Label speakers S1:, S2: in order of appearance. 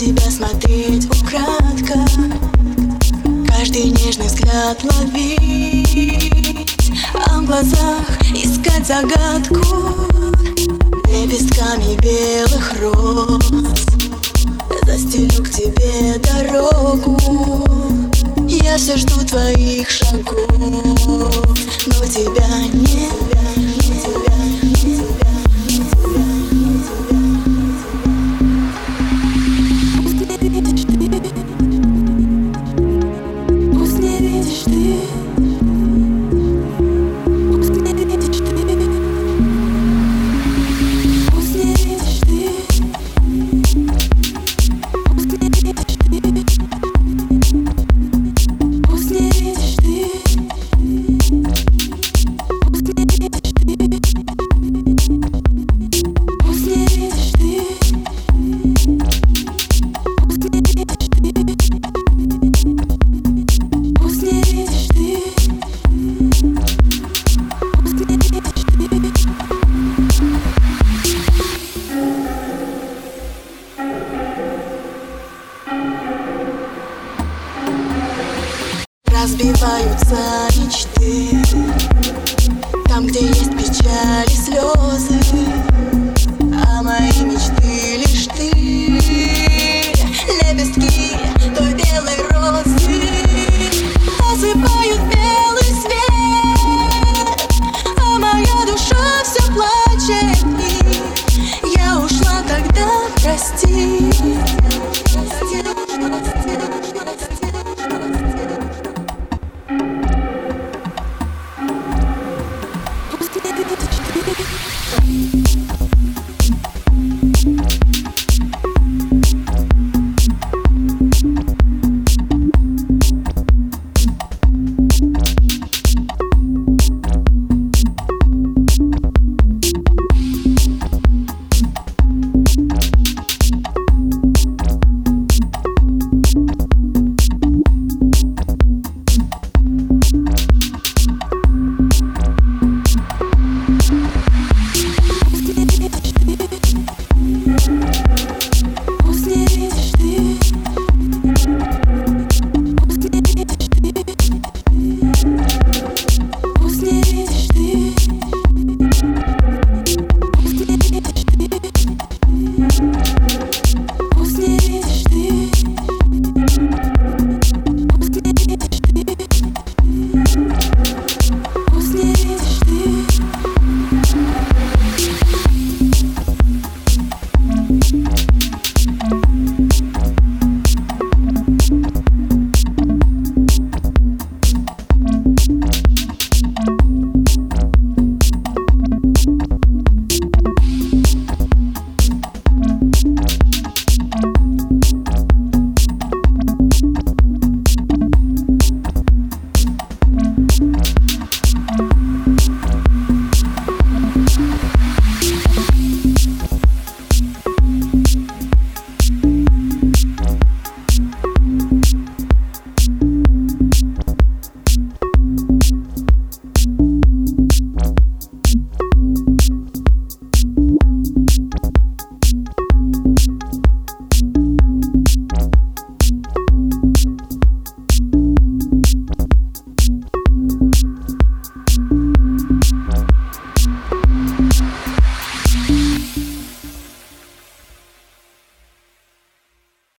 S1: тебя смотреть украдко. Каждый нежный взгляд ловить А в глазах искать загадку Лепестками белых роз. Застелю к тебе дорогу. Я все жду твоих шагов Разбиваются мечты. Там, где есть печаль и слезы А мои мечты лишь ты. Лепестки той белой розы Осыпают белый свет А моя душа все плачет. И я ушла тогда, прости